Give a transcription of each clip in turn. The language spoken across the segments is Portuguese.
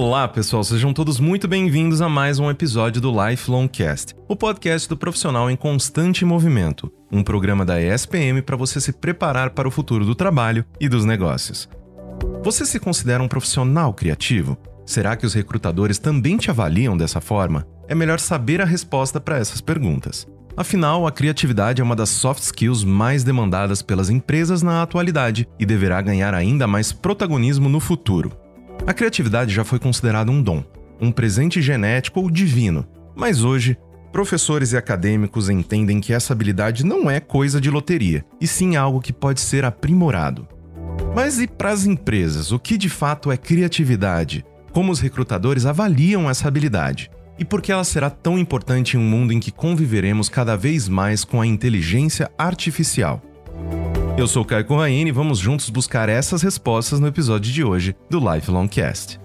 Olá, pessoal, sejam todos muito bem-vindos a mais um episódio do Lifelong Cast, o podcast do profissional em constante movimento, um programa da ESPM para você se preparar para o futuro do trabalho e dos negócios. Você se considera um profissional criativo? Será que os recrutadores também te avaliam dessa forma? É melhor saber a resposta para essas perguntas. Afinal, a criatividade é uma das soft skills mais demandadas pelas empresas na atualidade e deverá ganhar ainda mais protagonismo no futuro. A criatividade já foi considerada um dom, um presente genético ou divino, mas hoje, professores e acadêmicos entendem que essa habilidade não é coisa de loteria, e sim algo que pode ser aprimorado. Mas e para as empresas, o que de fato é criatividade? Como os recrutadores avaliam essa habilidade? E por que ela será tão importante em um mundo em que conviveremos cada vez mais com a inteligência artificial? Eu sou Caio Corraine e vamos juntos buscar essas respostas no episódio de hoje do Lifelong Cast.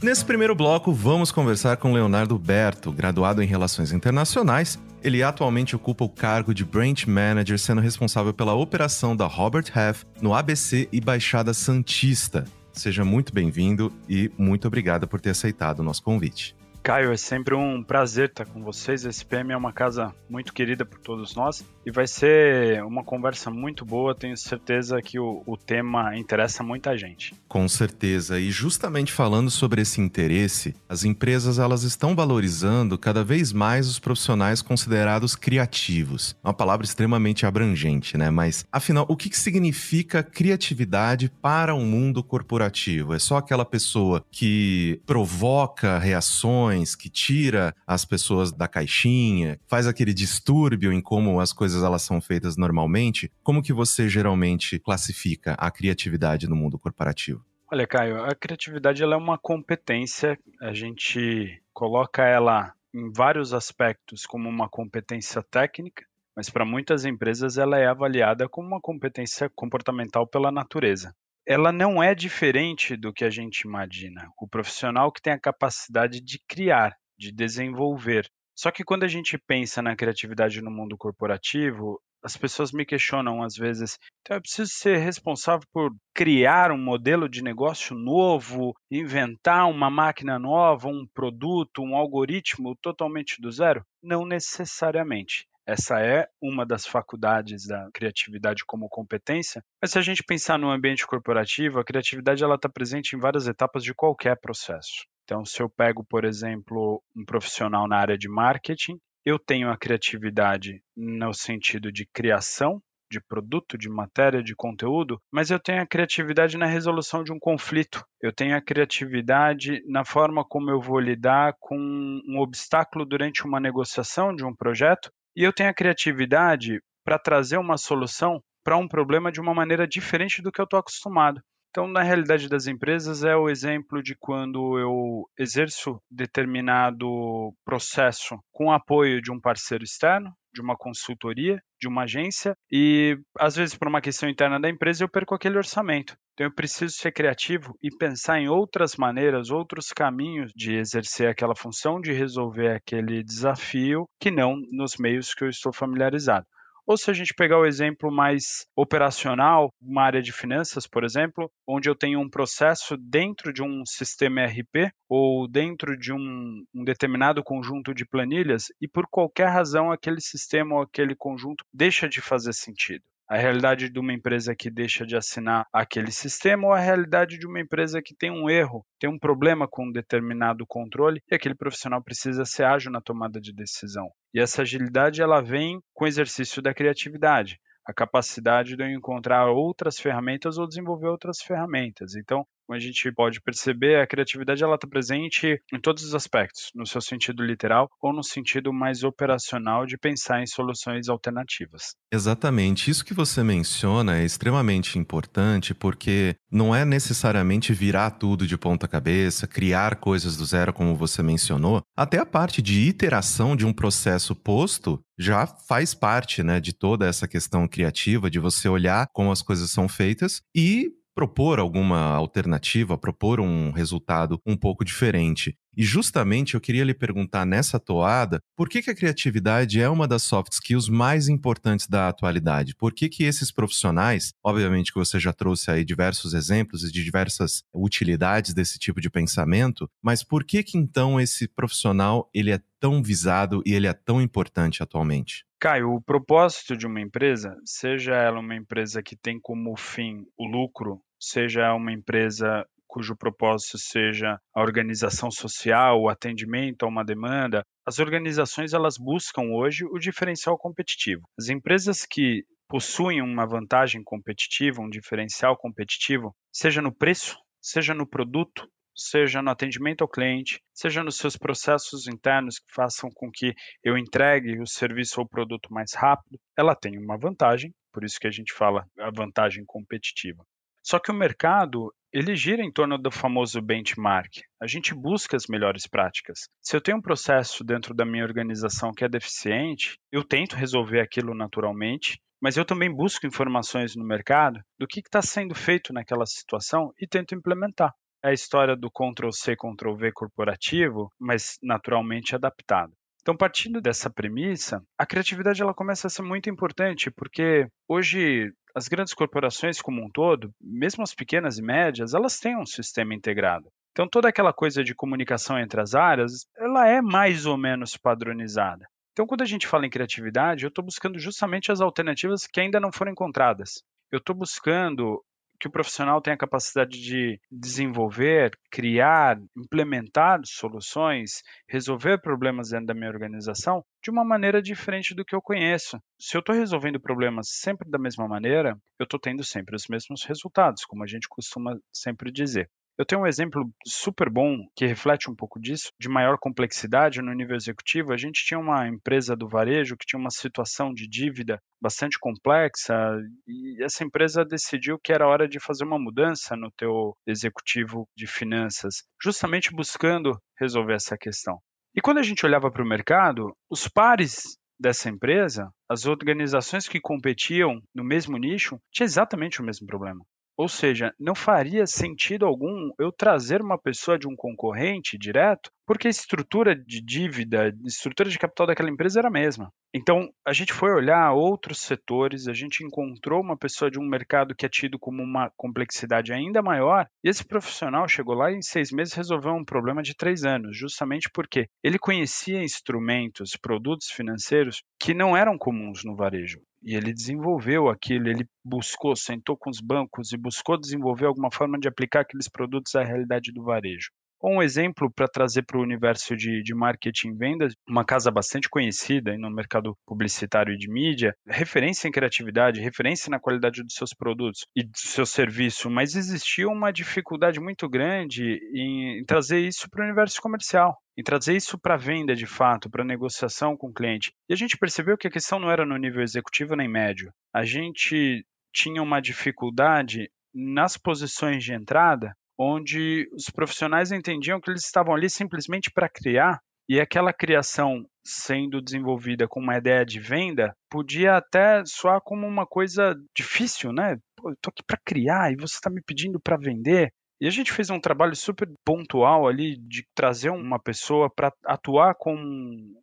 Nesse primeiro bloco, vamos conversar com Leonardo Berto, graduado em Relações Internacionais. Ele atualmente ocupa o cargo de Branch Manager, sendo responsável pela operação da Robert Half no ABC e Baixada Santista. Seja muito bem-vindo e muito obrigado por ter aceitado o nosso convite. Caio, é sempre um prazer estar com vocês. A SPM é uma casa muito querida por todos nós e vai ser uma conversa muito boa. Tenho certeza que o, o tema interessa muita gente. Com certeza. E justamente falando sobre esse interesse, as empresas elas estão valorizando cada vez mais os profissionais considerados criativos. Uma palavra extremamente abrangente, né? Mas afinal, o que, que significa criatividade para o um mundo corporativo? É só aquela pessoa que provoca reações que tira as pessoas da caixinha, faz aquele distúrbio em como as coisas elas são feitas normalmente, como que você geralmente classifica a criatividade no mundo corporativo? Olha, Caio, a criatividade ela é uma competência, a gente coloca ela em vários aspectos como uma competência técnica, mas para muitas empresas ela é avaliada como uma competência comportamental pela natureza ela não é diferente do que a gente imagina. O profissional que tem a capacidade de criar, de desenvolver. Só que quando a gente pensa na criatividade no mundo corporativo, as pessoas me questionam às vezes, então eu preciso ser responsável por criar um modelo de negócio novo, inventar uma máquina nova, um produto, um algoritmo totalmente do zero? Não necessariamente. Essa é uma das faculdades da criatividade como competência. Mas se a gente pensar no ambiente corporativo, a criatividade ela está presente em várias etapas de qualquer processo. Então, se eu pego, por exemplo, um profissional na área de marketing, eu tenho a criatividade no sentido de criação de produto, de matéria, de conteúdo, mas eu tenho a criatividade na resolução de um conflito. Eu tenho a criatividade na forma como eu vou lidar com um obstáculo durante uma negociação de um projeto e eu tenho a criatividade para trazer uma solução para um problema de uma maneira diferente do que eu estou acostumado. Então, na realidade das empresas, é o exemplo de quando eu exerço determinado processo com apoio de um parceiro externo, de uma consultoria, de uma agência, e às vezes, por uma questão interna da empresa, eu perco aquele orçamento. Então, eu preciso ser criativo e pensar em outras maneiras, outros caminhos de exercer aquela função, de resolver aquele desafio, que não nos meios que eu estou familiarizado. Ou se a gente pegar o exemplo mais operacional, uma área de finanças, por exemplo, onde eu tenho um processo dentro de um sistema ERP ou dentro de um, um determinado conjunto de planilhas e por qualquer razão aquele sistema ou aquele conjunto deixa de fazer sentido a realidade de uma empresa que deixa de assinar aquele sistema ou a realidade de uma empresa que tem um erro, tem um problema com um determinado controle e aquele profissional precisa ser ágil na tomada de decisão. E essa agilidade ela vem com o exercício da criatividade a capacidade de eu encontrar outras ferramentas ou desenvolver outras ferramentas. Então, como a gente pode perceber, a criatividade ela está presente em todos os aspectos, no seu sentido literal ou no sentido mais operacional de pensar em soluções alternativas. Exatamente. Isso que você menciona é extremamente importante porque não é necessariamente virar tudo de ponta cabeça, criar coisas do zero, como você mencionou. Até a parte de iteração de um processo posto já faz parte né, de toda essa questão criativa, de você olhar como as coisas são feitas e propor alguma alternativa, propor um resultado um pouco diferente. E justamente eu queria lhe perguntar nessa toada, por que, que a criatividade é uma das soft skills mais importantes da atualidade? Por que, que esses profissionais, obviamente que você já trouxe aí diversos exemplos e de diversas utilidades desse tipo de pensamento, mas por que que então esse profissional ele é tão visado e ele é tão importante atualmente? Caio, o propósito de uma empresa, seja ela uma empresa que tem como fim o lucro, seja uma empresa cujo propósito seja a organização social, o atendimento a uma demanda, as organizações elas buscam hoje o diferencial competitivo. As empresas que possuem uma vantagem competitiva, um diferencial competitivo, seja no preço, seja no produto, seja no atendimento ao cliente, seja nos seus processos internos que façam com que eu entregue o serviço ou produto mais rápido, ela tem uma vantagem, por isso que a gente fala a vantagem competitiva. Só que o mercado, ele gira em torno do famoso benchmark. A gente busca as melhores práticas. Se eu tenho um processo dentro da minha organização que é deficiente, eu tento resolver aquilo naturalmente, mas eu também busco informações no mercado do que está sendo feito naquela situação e tento implementar. É a história do Ctrl-C, Ctrl-V corporativo, mas naturalmente adaptado. Então, partindo dessa premissa, a criatividade ela começa a ser muito importante, porque hoje as grandes corporações como um todo, mesmo as pequenas e médias, elas têm um sistema integrado. Então, toda aquela coisa de comunicação entre as áreas, ela é mais ou menos padronizada. Então, quando a gente fala em criatividade, eu estou buscando justamente as alternativas que ainda não foram encontradas. Eu estou buscando que o profissional tenha a capacidade de desenvolver, criar, implementar soluções, resolver problemas dentro da minha organização de uma maneira diferente do que eu conheço. Se eu estou resolvendo problemas sempre da mesma maneira, eu estou tendo sempre os mesmos resultados, como a gente costuma sempre dizer. Eu tenho um exemplo super bom que reflete um pouco disso, de maior complexidade no nível executivo. A gente tinha uma empresa do varejo que tinha uma situação de dívida bastante complexa e essa empresa decidiu que era hora de fazer uma mudança no teu executivo de finanças, justamente buscando resolver essa questão. E quando a gente olhava para o mercado, os pares dessa empresa, as organizações que competiam no mesmo nicho, tinham exatamente o mesmo problema. Ou seja, não faria sentido algum eu trazer uma pessoa de um concorrente direto, porque a estrutura de dívida, estrutura de capital daquela empresa era a mesma. Então, a gente foi olhar outros setores, a gente encontrou uma pessoa de um mercado que é tido como uma complexidade ainda maior, e esse profissional chegou lá e em seis meses resolveu um problema de três anos, justamente porque ele conhecia instrumentos, produtos financeiros que não eram comuns no varejo. E ele desenvolveu aquilo, ele buscou, sentou com os bancos e buscou desenvolver alguma forma de aplicar aqueles produtos à realidade do varejo. Um exemplo para trazer para o universo de, de marketing e vendas, uma casa bastante conhecida no mercado publicitário e de mídia, referência em criatividade, referência na qualidade dos seus produtos e do seu serviço, mas existia uma dificuldade muito grande em, em trazer isso para o universo comercial em trazer isso para venda de fato, para negociação com o cliente. E a gente percebeu que a questão não era no nível executivo nem médio. A gente tinha uma dificuldade nas posições de entrada onde os profissionais entendiam que eles estavam ali simplesmente para criar e aquela criação sendo desenvolvida com uma ideia de venda podia até soar como uma coisa difícil, né? Pô, eu tô aqui para criar e você está me pedindo para vender. E a gente fez um trabalho super pontual ali de trazer uma pessoa para atuar com,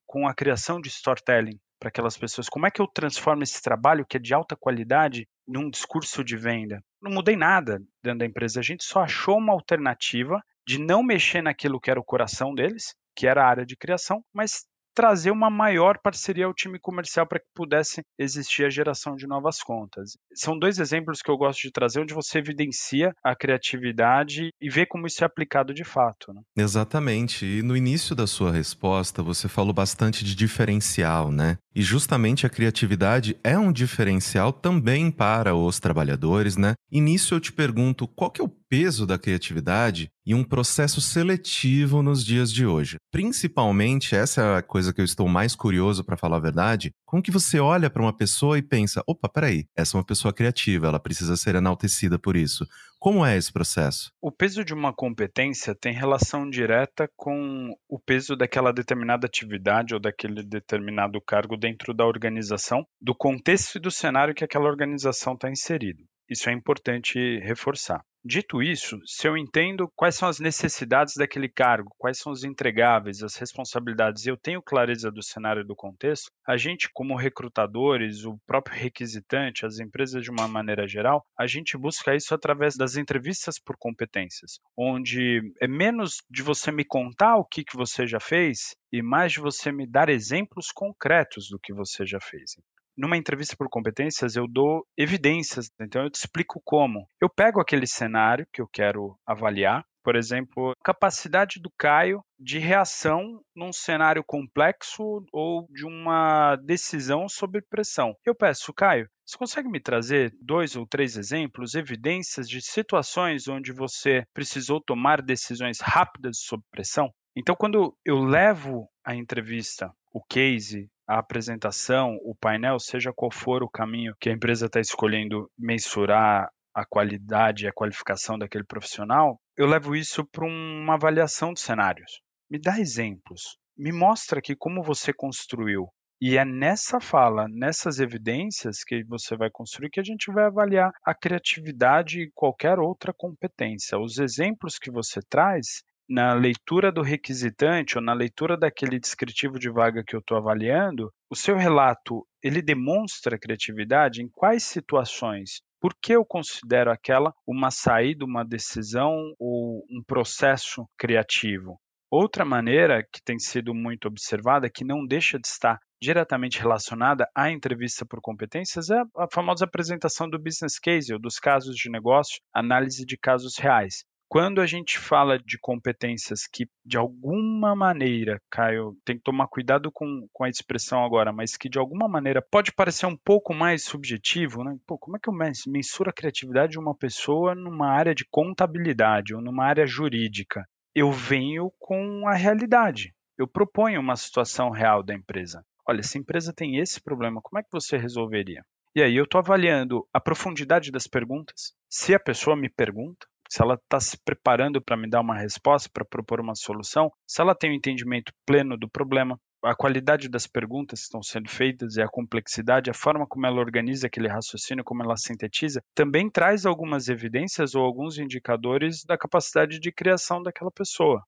com a criação de storytelling para aquelas pessoas. Como é que eu transformo esse trabalho que é de alta qualidade num discurso de venda? Não mudei nada dentro da empresa, a gente só achou uma alternativa de não mexer naquilo que era o coração deles, que era a área de criação, mas trazer uma maior parceria ao time comercial para que pudesse existir a geração de novas contas. São dois exemplos que eu gosto de trazer onde você evidencia a criatividade e vê como isso é aplicado de fato. Né? Exatamente. E no início da sua resposta, você falou bastante de diferencial, né? E justamente a criatividade é um diferencial também para os trabalhadores, né? E nisso eu te pergunto, qual que é o peso da criatividade e um processo seletivo nos dias de hoje. Principalmente, essa é a coisa que eu estou mais curioso para falar a verdade, como que você olha para uma pessoa e pensa, opa, peraí, essa é uma pessoa criativa, ela precisa ser enaltecida por isso. Como é esse processo? O peso de uma competência tem relação direta com o peso daquela determinada atividade ou daquele determinado cargo dentro da organização, do contexto e do cenário que aquela organização está inserida. Isso é importante reforçar. Dito isso, se eu entendo quais são as necessidades daquele cargo, quais são os entregáveis, as responsabilidades, e eu tenho clareza do cenário e do contexto, a gente, como recrutadores, o próprio requisitante, as empresas de uma maneira geral, a gente busca isso através das entrevistas por competências, onde é menos de você me contar o que, que você já fez e mais de você me dar exemplos concretos do que você já fez numa entrevista por competências, eu dou evidências, então eu te explico como. Eu pego aquele cenário que eu quero avaliar, por exemplo, capacidade do Caio de reação num cenário complexo ou de uma decisão sob pressão. Eu peço, Caio, você consegue me trazer dois ou três exemplos, evidências de situações onde você precisou tomar decisões rápidas sob pressão? Então, quando eu levo a entrevista, o case, a apresentação, o painel, seja qual for o caminho que a empresa está escolhendo mensurar a qualidade e a qualificação daquele profissional, eu levo isso para uma avaliação de cenários. Me dá exemplos, me mostra aqui como você construiu. E é nessa fala, nessas evidências que você vai construir que a gente vai avaliar a criatividade e qualquer outra competência. Os exemplos que você traz, na leitura do requisitante ou na leitura daquele descritivo de vaga que eu estou avaliando, o seu relato ele demonstra criatividade em quais situações? Por que eu considero aquela uma saída, uma decisão ou um processo criativo? Outra maneira que tem sido muito observada, que não deixa de estar diretamente relacionada à entrevista por competências, é a famosa apresentação do business case ou dos casos de negócio, análise de casos reais. Quando a gente fala de competências que, de alguma maneira, Caio, tem que tomar cuidado com, com a expressão agora, mas que de alguma maneira pode parecer um pouco mais subjetivo, né? Pô, como é que eu mensuro a criatividade de uma pessoa numa área de contabilidade ou numa área jurídica? Eu venho com a realidade. Eu proponho uma situação real da empresa. Olha, se a empresa tem esse problema, como é que você resolveria? E aí eu estou avaliando a profundidade das perguntas, se a pessoa me pergunta, se ela está se preparando para me dar uma resposta, para propor uma solução, se ela tem um entendimento pleno do problema, a qualidade das perguntas que estão sendo feitas e a complexidade, a forma como ela organiza aquele raciocínio, como ela sintetiza, também traz algumas evidências ou alguns indicadores da capacidade de criação daquela pessoa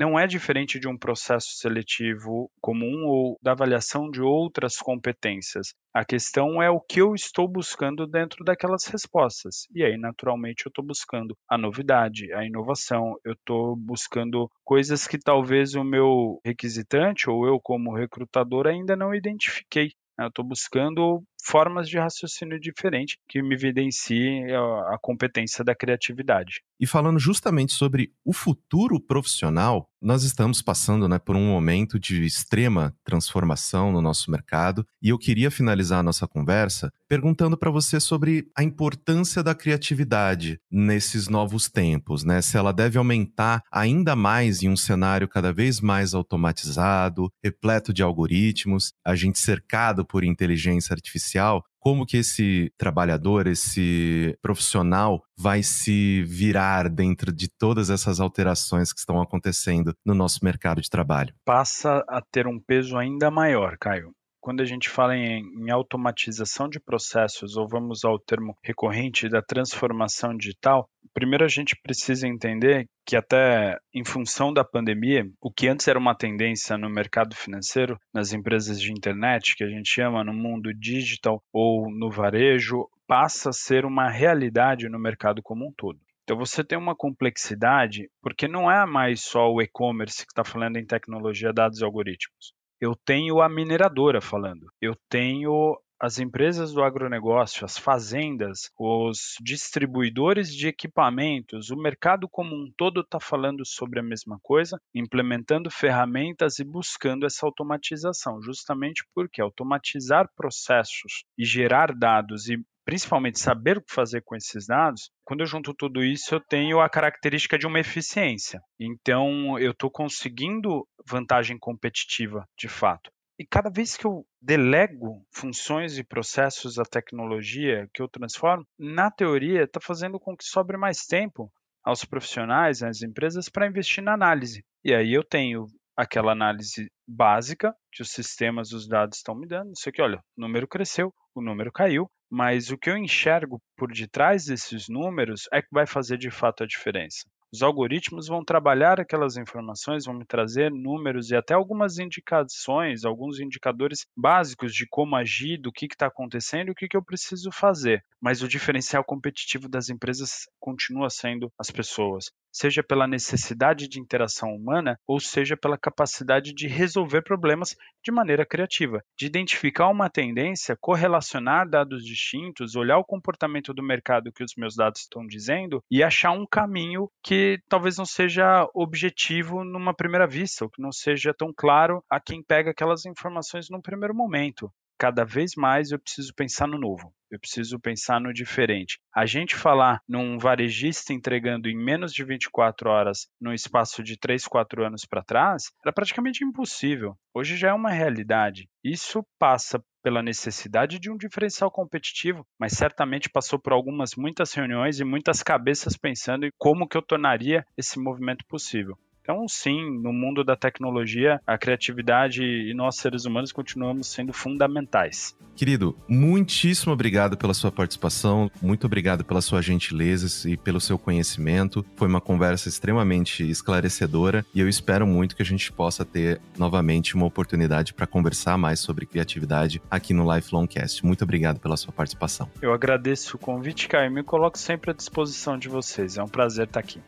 não é diferente de um processo seletivo comum ou da avaliação de outras competências. A questão é o que eu estou buscando dentro daquelas respostas. E aí, naturalmente, eu estou buscando a novidade, a inovação, eu estou buscando coisas que talvez o meu requisitante ou eu, como recrutador, ainda não identifiquei. Eu estou buscando formas de raciocínio diferente que me evidenciem a, a competência da criatividade. E falando justamente sobre o futuro profissional, nós estamos passando né, por um momento de extrema transformação no nosso mercado e eu queria finalizar a nossa conversa perguntando para você sobre a importância da criatividade nesses novos tempos, né? Se ela deve aumentar ainda mais em um cenário cada vez mais automatizado, repleto de algoritmos, a gente cercado por inteligência artificial, como que esse trabalhador, esse profissional vai se virar dentro de todas essas alterações que estão acontecendo no nosso mercado de trabalho? Passa a ter um peso ainda maior, Caio quando a gente fala em, em, automatização de processos, ou vamos ao termo recorrente da transformação digital, primeiro a gente precisa entender que até em função da pandemia, o que antes era uma tendência no mercado financeiro, nas empresas de internet, que a gente chama no mundo digital ou no varejo, passa a ser uma realidade no mercado como um todo. Então você tem uma complexidade, porque não é mais só o e-commerce que está falando em tecnologia, dados e algoritmos eu tenho a mineradora falando, eu tenho as empresas do agronegócio, as fazendas, os distribuidores de equipamentos, o mercado como um todo está falando sobre a mesma coisa, implementando ferramentas e buscando essa automatização, justamente porque automatizar processos e gerar dados e principalmente saber o que fazer com esses dados, quando eu junto tudo isso, eu tenho a característica de uma eficiência. Então, eu estou conseguindo vantagem competitiva, de fato. E cada vez que eu delego funções e processos à tecnologia que eu transformo, na teoria, está fazendo com que sobre mais tempo aos profissionais, às empresas, para investir na análise. E aí eu tenho aquela análise básica que os sistemas, os dados estão me dando. Isso aqui, olha, o número cresceu, o número caiu, mas o que eu enxergo por detrás desses números é que vai fazer de fato a diferença. Os algoritmos vão trabalhar aquelas informações, vão me trazer números e até algumas indicações, alguns indicadores básicos de como agir, do que está acontecendo e o que, que eu preciso fazer. Mas o diferencial competitivo das empresas continua sendo as pessoas seja pela necessidade de interação humana ou seja pela capacidade de resolver problemas de maneira criativa, de identificar uma tendência, correlacionar dados distintos, olhar o comportamento do mercado que os meus dados estão dizendo e achar um caminho que talvez não seja objetivo numa primeira vista, ou que não seja tão claro a quem pega aquelas informações num primeiro momento cada vez mais eu preciso pensar no novo, eu preciso pensar no diferente. A gente falar num varejista entregando em menos de 24 horas num espaço de 3, 4 anos para trás, era praticamente impossível. Hoje já é uma realidade. Isso passa pela necessidade de um diferencial competitivo, mas certamente passou por algumas muitas reuniões e muitas cabeças pensando em como que eu tornaria esse movimento possível. Então, sim, no mundo da tecnologia, a criatividade e nós seres humanos continuamos sendo fundamentais. Querido, muitíssimo obrigado pela sua participação, muito obrigado pela sua gentileza e pelo seu conhecimento. Foi uma conversa extremamente esclarecedora e eu espero muito que a gente possa ter novamente uma oportunidade para conversar mais sobre criatividade aqui no Lifelong Cast. Muito obrigado pela sua participação. Eu agradeço o convite, Caio, e me coloco sempre à disposição de vocês. É um prazer estar aqui.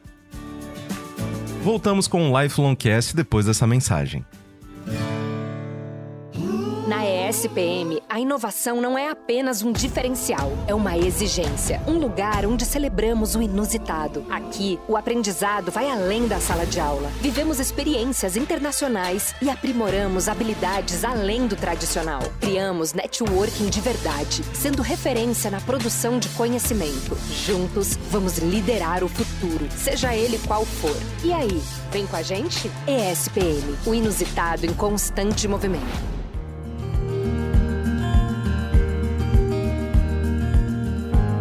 Voltamos com o Lifelong Cast depois dessa mensagem. SPM, a inovação não é apenas um diferencial, é uma exigência. Um lugar onde celebramos o inusitado. Aqui, o aprendizado vai além da sala de aula. Vivemos experiências internacionais e aprimoramos habilidades além do tradicional. Criamos networking de verdade, sendo referência na produção de conhecimento. Juntos, vamos liderar o futuro, seja ele qual for. E aí, vem com a gente? ESPM, o inusitado em constante movimento.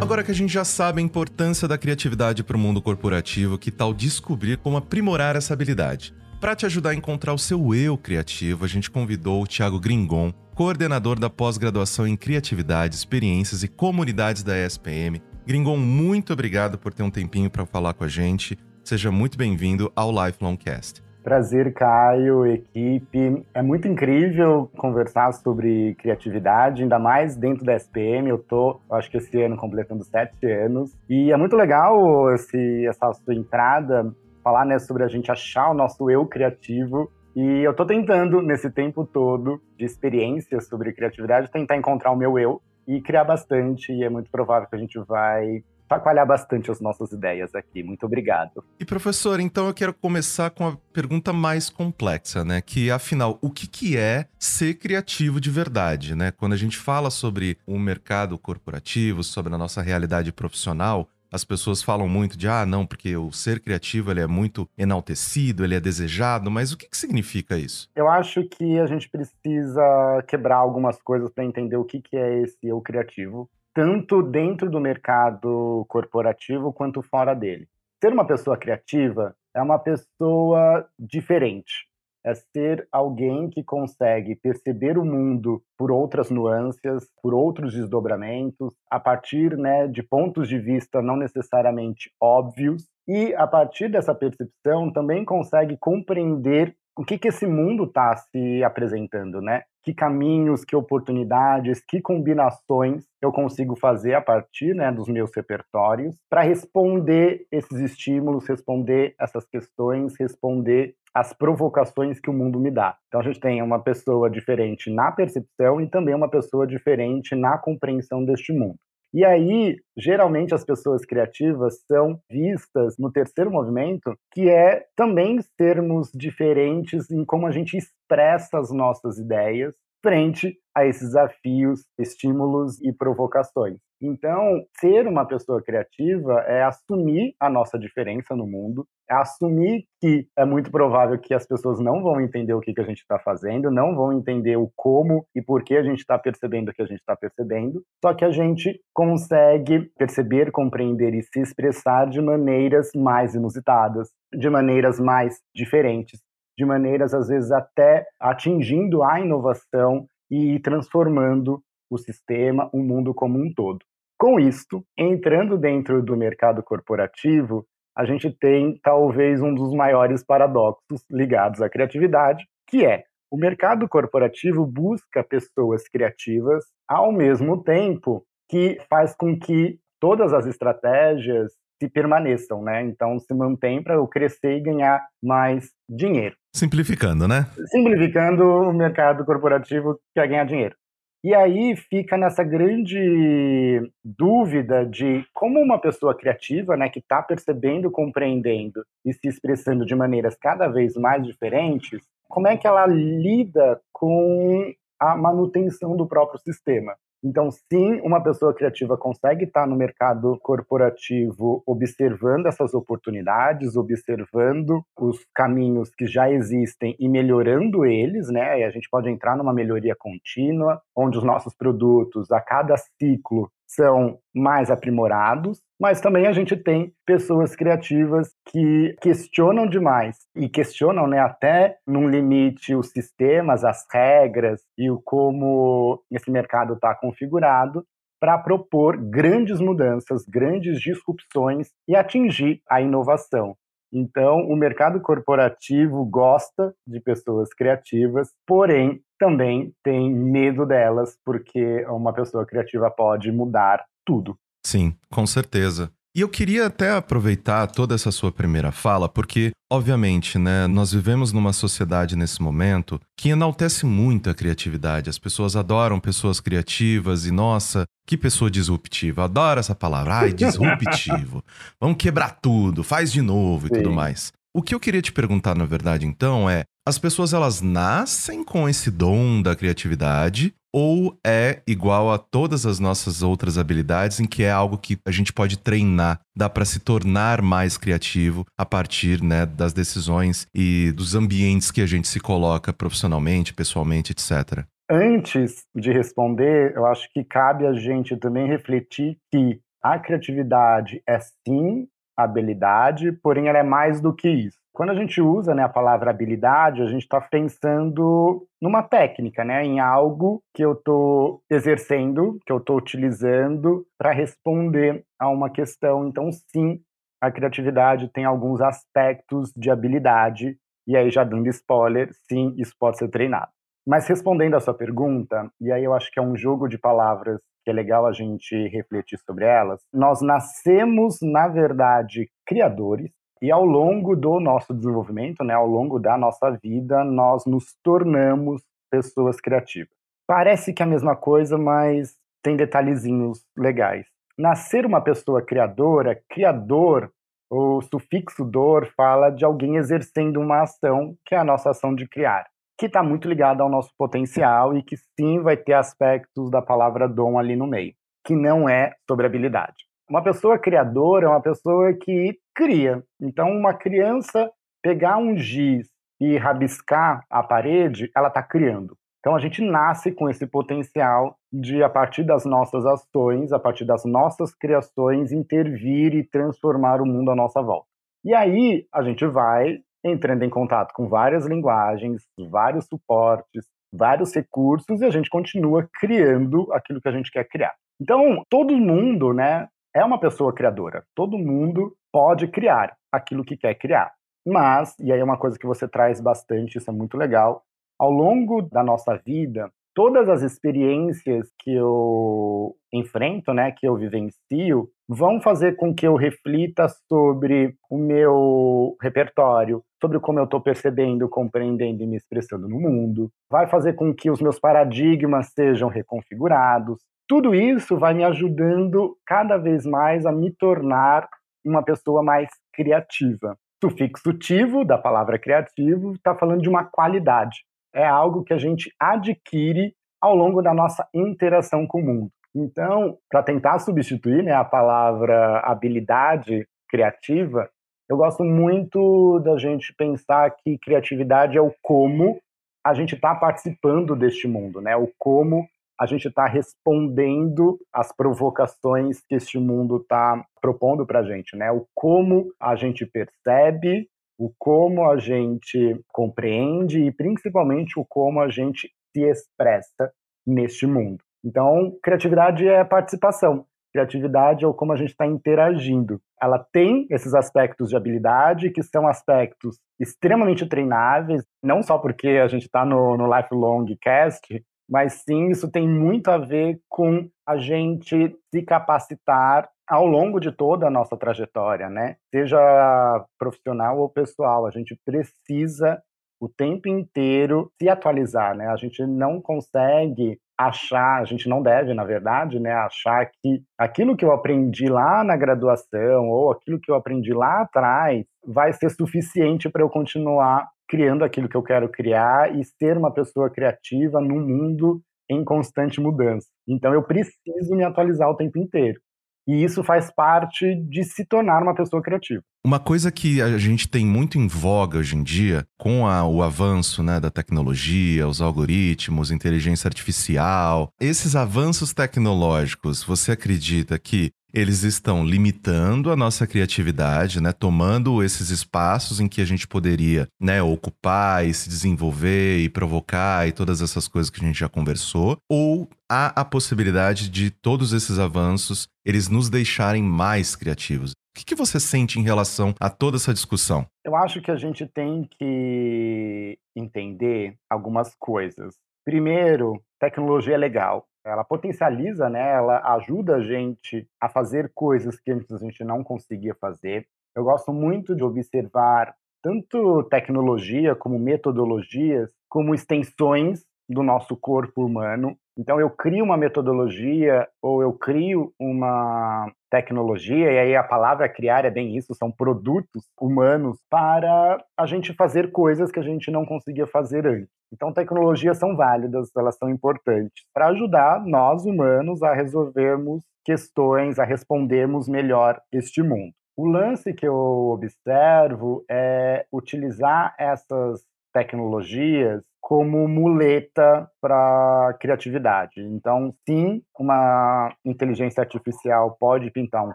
Agora que a gente já sabe a importância da criatividade para o mundo corporativo, que tal descobrir como aprimorar essa habilidade? Para te ajudar a encontrar o seu eu criativo, a gente convidou o Thiago Gringon, coordenador da pós-graduação em Criatividade, Experiências e Comunidades da ESPM. Gringon, muito obrigado por ter um tempinho para falar com a gente. Seja muito bem-vindo ao Lifelong Cast. Prazer, Caio, equipe. É muito incrível conversar sobre criatividade, ainda mais dentro da SPM. Eu tô, acho que esse ano completando sete anos. E é muito legal esse, essa sua entrada, falar né, sobre a gente achar o nosso eu criativo. E eu tô tentando, nesse tempo todo de experiência sobre criatividade, tentar encontrar o meu eu e criar bastante. E é muito provável que a gente vai chacoalhar bastante as nossas ideias aqui. Muito obrigado. E professor, então eu quero começar com a pergunta mais complexa, né? Que afinal, o que, que é ser criativo de verdade, né? Quando a gente fala sobre o mercado corporativo, sobre a nossa realidade profissional, as pessoas falam muito de ah, não, porque o ser criativo ele é muito enaltecido, ele é desejado, mas o que, que significa isso? Eu acho que a gente precisa quebrar algumas coisas para entender o que, que é esse eu criativo tanto dentro do mercado corporativo quanto fora dele. Ser uma pessoa criativa é uma pessoa diferente. É ser alguém que consegue perceber o mundo por outras nuances, por outros desdobramentos, a partir né, de pontos de vista não necessariamente óbvios, e a partir dessa percepção também consegue compreender o que, que esse mundo está se apresentando, né? Que caminhos, que oportunidades, que combinações eu consigo fazer a partir né, dos meus repertórios para responder esses estímulos, responder essas questões, responder as provocações que o mundo me dá. Então a gente tem uma pessoa diferente na percepção e também uma pessoa diferente na compreensão deste mundo. E aí, geralmente, as pessoas criativas são vistas no terceiro movimento, que é também sermos diferentes em como a gente expressa as nossas ideias frente a esses desafios, estímulos e provocações. Então, ser uma pessoa criativa é assumir a nossa diferença no mundo, é assumir que é muito provável que as pessoas não vão entender o que, que a gente está fazendo, não vão entender o como e por que a gente está percebendo o que a gente está percebendo, só que a gente consegue perceber, compreender e se expressar de maneiras mais inusitadas, de maneiras mais diferentes, de maneiras às vezes até atingindo a inovação e transformando o sistema, o mundo como um todo. Com isto, entrando dentro do mercado corporativo, a gente tem talvez um dos maiores paradoxos ligados à criatividade, que é o mercado corporativo busca pessoas criativas ao mesmo tempo que faz com que todas as estratégias se permaneçam, né? Então se mantém para eu crescer e ganhar mais dinheiro. Simplificando, né? Simplificando, o mercado corporativo quer ganhar dinheiro. E aí fica nessa grande dúvida de como uma pessoa criativa, né, que está percebendo, compreendendo e se expressando de maneiras cada vez mais diferentes, como é que ela lida com a manutenção do próprio sistema. Então, sim, uma pessoa criativa consegue estar no mercado corporativo observando essas oportunidades, observando os caminhos que já existem e melhorando eles, né? E a gente pode entrar numa melhoria contínua, onde os nossos produtos, a cada ciclo, são mais aprimorados, mas também a gente tem pessoas criativas que questionam demais e questionam né, até num limite os sistemas, as regras e o como esse mercado está configurado para propor grandes mudanças, grandes disrupções e atingir a inovação. Então, o mercado corporativo gosta de pessoas criativas, porém também tem medo delas, porque uma pessoa criativa pode mudar tudo. Sim, com certeza. E eu queria até aproveitar toda essa sua primeira fala, porque, obviamente, né, nós vivemos numa sociedade nesse momento que enaltece muito a criatividade. As pessoas adoram pessoas criativas e, nossa, que pessoa disruptiva. Adoro essa palavra. Ai, disruptivo. Vamos quebrar tudo, faz de novo e Sim. tudo mais. O que eu queria te perguntar, na verdade, então, é: as pessoas elas nascem com esse dom da criatividade ou é igual a todas as nossas outras habilidades em que é algo que a gente pode treinar, dá para se tornar mais criativo a partir, né, das decisões e dos ambientes que a gente se coloca profissionalmente, pessoalmente, etc. Antes de responder, eu acho que cabe a gente também refletir que a criatividade é sim habilidade, porém ela é mais do que isso. Quando a gente usa né, a palavra habilidade, a gente está pensando numa técnica, né, em algo que eu estou exercendo, que eu estou utilizando para responder a uma questão. Então, sim, a criatividade tem alguns aspectos de habilidade, e aí já dando spoiler, sim, isso pode ser treinado. Mas respondendo a sua pergunta, e aí eu acho que é um jogo de palavras que é legal a gente refletir sobre elas, nós nascemos, na verdade, criadores, e ao longo do nosso desenvolvimento, né, ao longo da nossa vida, nós nos tornamos pessoas criativas. Parece que é a mesma coisa, mas tem detalhezinhos legais. Nascer uma pessoa criadora, criador, o sufixo dor fala de alguém exercendo uma ação, que é a nossa ação de criar, que está muito ligada ao nosso potencial e que sim vai ter aspectos da palavra dom ali no meio, que não é sobre habilidade. Uma pessoa criadora é uma pessoa que cria. Então, uma criança pegar um giz e rabiscar a parede, ela está criando. Então, a gente nasce com esse potencial de, a partir das nossas ações, a partir das nossas criações, intervir e transformar o mundo à nossa volta. E aí, a gente vai entrando em contato com várias linguagens, vários suportes, vários recursos e a gente continua criando aquilo que a gente quer criar. Então, todo mundo, né, é uma pessoa criadora. Todo mundo pode criar aquilo que quer criar. Mas, e aí é uma coisa que você traz bastante, isso é muito legal, ao longo da nossa vida, todas as experiências que eu enfrento, né, que eu vivencio, vão fazer com que eu reflita sobre o meu repertório, sobre como eu estou percebendo, compreendendo e me expressando no mundo. Vai fazer com que os meus paradigmas sejam reconfigurados. Tudo isso vai me ajudando cada vez mais a me tornar uma pessoa mais criativa. Sufixo tivo, da palavra criativo, está falando de uma qualidade. É algo que a gente adquire ao longo da nossa interação com o mundo. Então, para tentar substituir né, a palavra habilidade criativa, eu gosto muito da gente pensar que criatividade é o como a gente está participando deste mundo, né? O como a gente está respondendo às provocações que este mundo está propondo para a gente, né? O como a gente percebe, o como a gente compreende e principalmente o como a gente se expressa neste mundo. Então, criatividade é participação. Criatividade é como a gente está interagindo. Ela tem esses aspectos de habilidade, que são aspectos extremamente treináveis, não só porque a gente está no, no Lifelong Cast, mas sim isso tem muito a ver com a gente se capacitar ao longo de toda a nossa trajetória, né? Seja profissional ou pessoal, a gente precisa o tempo inteiro se atualizar, né? A gente não consegue achar, a gente não deve, na verdade, né, achar que aquilo que eu aprendi lá na graduação ou aquilo que eu aprendi lá atrás vai ser suficiente para eu continuar criando aquilo que eu quero criar e ser uma pessoa criativa num mundo em constante mudança. Então eu preciso me atualizar o tempo inteiro. E isso faz parte de se tornar uma pessoa criativa. Uma coisa que a gente tem muito em voga hoje em dia, com a, o avanço né, da tecnologia, os algoritmos, inteligência artificial, esses avanços tecnológicos, você acredita que eles estão limitando a nossa criatividade, né? Tomando esses espaços em que a gente poderia, né, ocupar e se desenvolver e provocar e todas essas coisas que a gente já conversou, ou há a possibilidade de todos esses avanços eles nos deixarem mais criativos. O que, que você sente em relação a toda essa discussão? Eu acho que a gente tem que entender algumas coisas. Primeiro, tecnologia é legal. Ela potencializa, né? Ela ajuda a gente a fazer coisas que antes a gente não conseguia fazer. Eu gosto muito de observar tanto tecnologia como metodologias, como extensões do nosso corpo humano. Então eu crio uma metodologia ou eu crio uma tecnologia, e aí a palavra criar é bem isso, são produtos humanos para a gente fazer coisas que a gente não conseguia fazer antes. Então tecnologias são válidas, elas são importantes para ajudar nós humanos a resolvermos questões, a respondermos melhor este mundo. O lance que eu observo é utilizar essas tecnologias como muleta para criatividade. Então, sim, uma inteligência artificial pode pintar um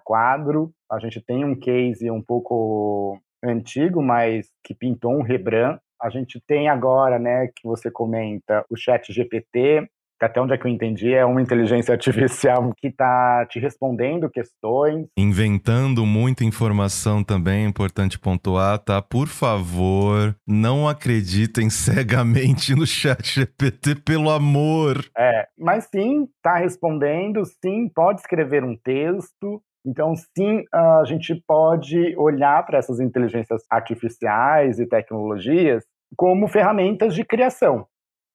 quadro. A gente tem um case um pouco antigo, mas que pintou um Rembrandt. A gente tem agora, né, que você comenta, o Chat GPT, até onde é que eu entendi, é uma inteligência artificial que está te respondendo questões. Inventando muita informação também, é importante pontuar, tá? Por favor, não acreditem cegamente no chat GPT, pelo amor. É, mas sim, está respondendo, sim, pode escrever um texto, então, sim, a gente pode olhar para essas inteligências artificiais e tecnologias como ferramentas de criação.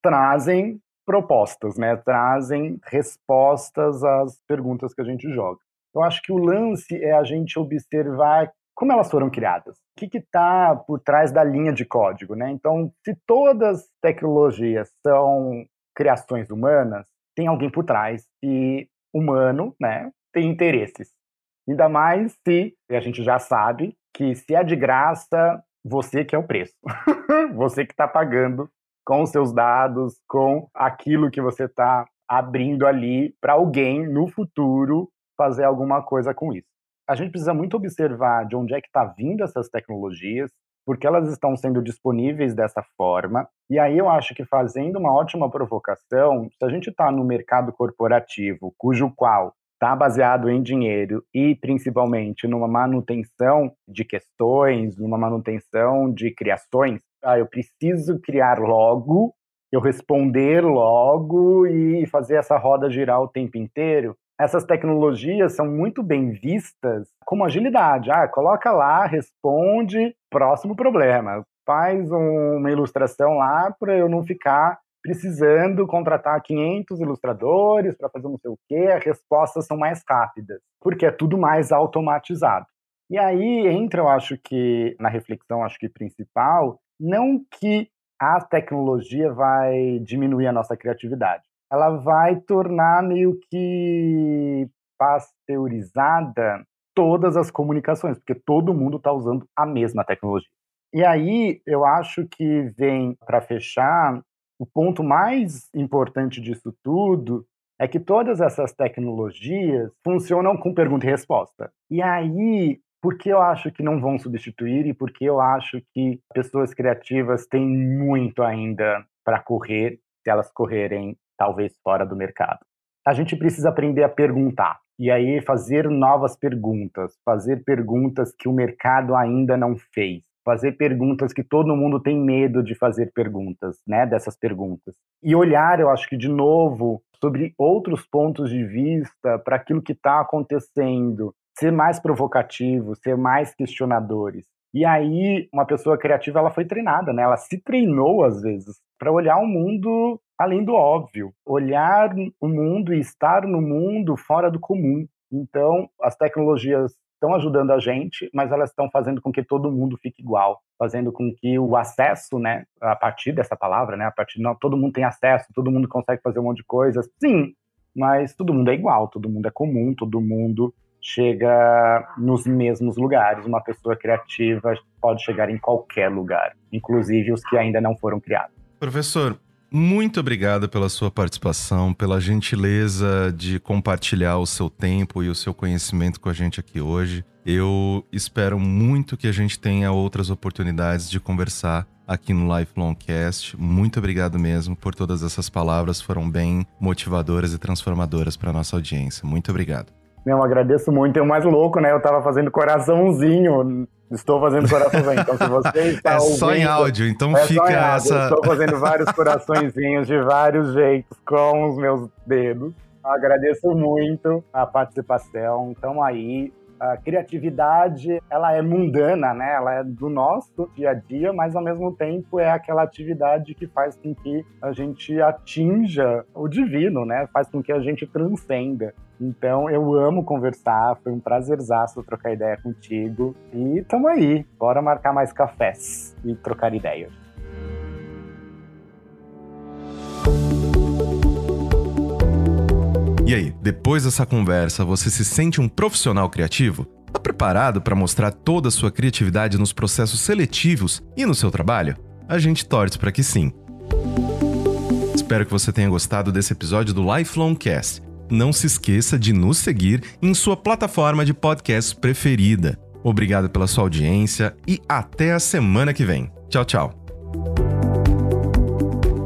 Trazem propostas, né? Trazem respostas às perguntas que a gente joga. Eu acho que o lance é a gente observar como elas foram criadas. O que está por trás da linha de código, né? Então, se todas tecnologias são criações humanas, tem alguém por trás e humano, né? Tem interesses. Ainda mais se, a gente já sabe, que se é de graça, você que é o preço. você que está pagando com os seus dados, com aquilo que você está abrindo ali para alguém no futuro fazer alguma coisa com isso. A gente precisa muito observar de onde é que está vindo essas tecnologias, porque elas estão sendo disponíveis dessa forma. E aí eu acho que fazendo uma ótima provocação, se a gente está no mercado corporativo, cujo qual está baseado em dinheiro e principalmente numa manutenção de questões, numa manutenção de criações, ah, eu preciso criar logo, eu responder logo e fazer essa roda girar o tempo inteiro. Essas tecnologias são muito bem vistas como agilidade. Ah, coloca lá, responde, próximo problema. Faz um, uma ilustração lá para eu não ficar precisando contratar 500 ilustradores para fazer não sei o quê. As respostas são mais rápidas, porque é tudo mais automatizado. E aí entra, eu acho que, na reflexão, acho que principal, não que a tecnologia vai diminuir a nossa criatividade. Ela vai tornar meio que pasteurizada todas as comunicações, porque todo mundo está usando a mesma tecnologia. E aí eu acho que vem para fechar o ponto mais importante disso tudo é que todas essas tecnologias funcionam com pergunta e resposta. E aí porque eu acho que não vão substituir e porque eu acho que pessoas criativas têm muito ainda para correr se elas correrem talvez fora do mercado. a gente precisa aprender a perguntar. E aí fazer novas perguntas, fazer perguntas que o mercado ainda não fez, fazer perguntas que todo mundo tem medo de fazer perguntas, né, dessas perguntas. E olhar, eu acho que de novo, sobre outros pontos de vista para aquilo que está acontecendo, ser mais provocativo, ser mais questionadores. E aí, uma pessoa criativa, ela foi treinada, né? Ela se treinou às vezes para olhar o mundo além do óbvio, olhar o mundo e estar no mundo fora do comum. Então, as tecnologias estão ajudando a gente, mas elas estão fazendo com que todo mundo fique igual, fazendo com que o acesso, né, a partir dessa palavra, né, a partir não todo mundo tem acesso, todo mundo consegue fazer um monte de coisas. Sim, mas todo mundo é igual, todo mundo é comum, todo mundo chega nos mesmos lugares. Uma pessoa criativa pode chegar em qualquer lugar, inclusive os que ainda não foram criados. Professor, muito obrigado pela sua participação, pela gentileza de compartilhar o seu tempo e o seu conhecimento com a gente aqui hoje. Eu espero muito que a gente tenha outras oportunidades de conversar aqui no Lifelong Cast. Muito obrigado mesmo por todas essas palavras, foram bem motivadoras e transformadoras para nossa audiência. Muito obrigado. Não, agradeço muito. É o mais louco, né? Eu tava fazendo coraçãozinho. Estou fazendo coraçãozinho. Então, se você está É ouvindo, só em áudio, então é fica essa. Estou fazendo vários coraçõezinhos de vários jeitos com os meus dedos. Agradeço muito a participação. Então aí, a criatividade, ela é mundana, né? Ela é do nosso dia a dia, mas ao mesmo tempo é aquela atividade que faz com que a gente atinja o divino, né? Faz com que a gente transcenda. Então, eu amo conversar, foi um prazerzaço trocar ideia contigo. E tamo aí, bora marcar mais cafés e trocar ideias. E aí, depois dessa conversa, você se sente um profissional criativo? Está preparado para mostrar toda a sua criatividade nos processos seletivos e no seu trabalho? A gente torce para que sim. Espero que você tenha gostado desse episódio do Lifelong Cast. Não se esqueça de nos seguir em sua plataforma de podcast preferida. Obrigado pela sua audiência e até a semana que vem. Tchau, tchau.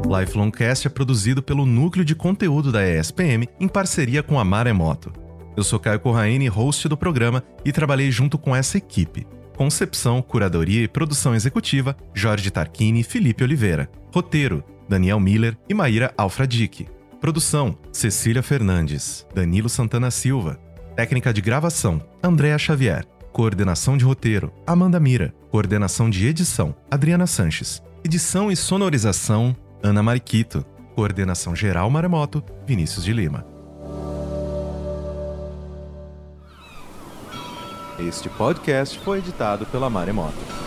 Lifelong Cast é produzido pelo Núcleo de Conteúdo da ESPM em parceria com a Maremoto. Eu sou Caio Corraine, host do programa, e trabalhei junto com essa equipe. Concepção, curadoria e produção executiva, Jorge Tarquini e Felipe Oliveira. Roteiro, Daniel Miller e Maíra Alfradique. Produção, Cecília Fernandes, Danilo Santana Silva. Técnica de gravação, Andréa Xavier. Coordenação de roteiro, Amanda Mira. Coordenação de edição, Adriana Sanches. Edição e sonorização, Ana Mariquito. Coordenação geral Maremoto, Vinícius de Lima. Este podcast foi editado pela Maremoto.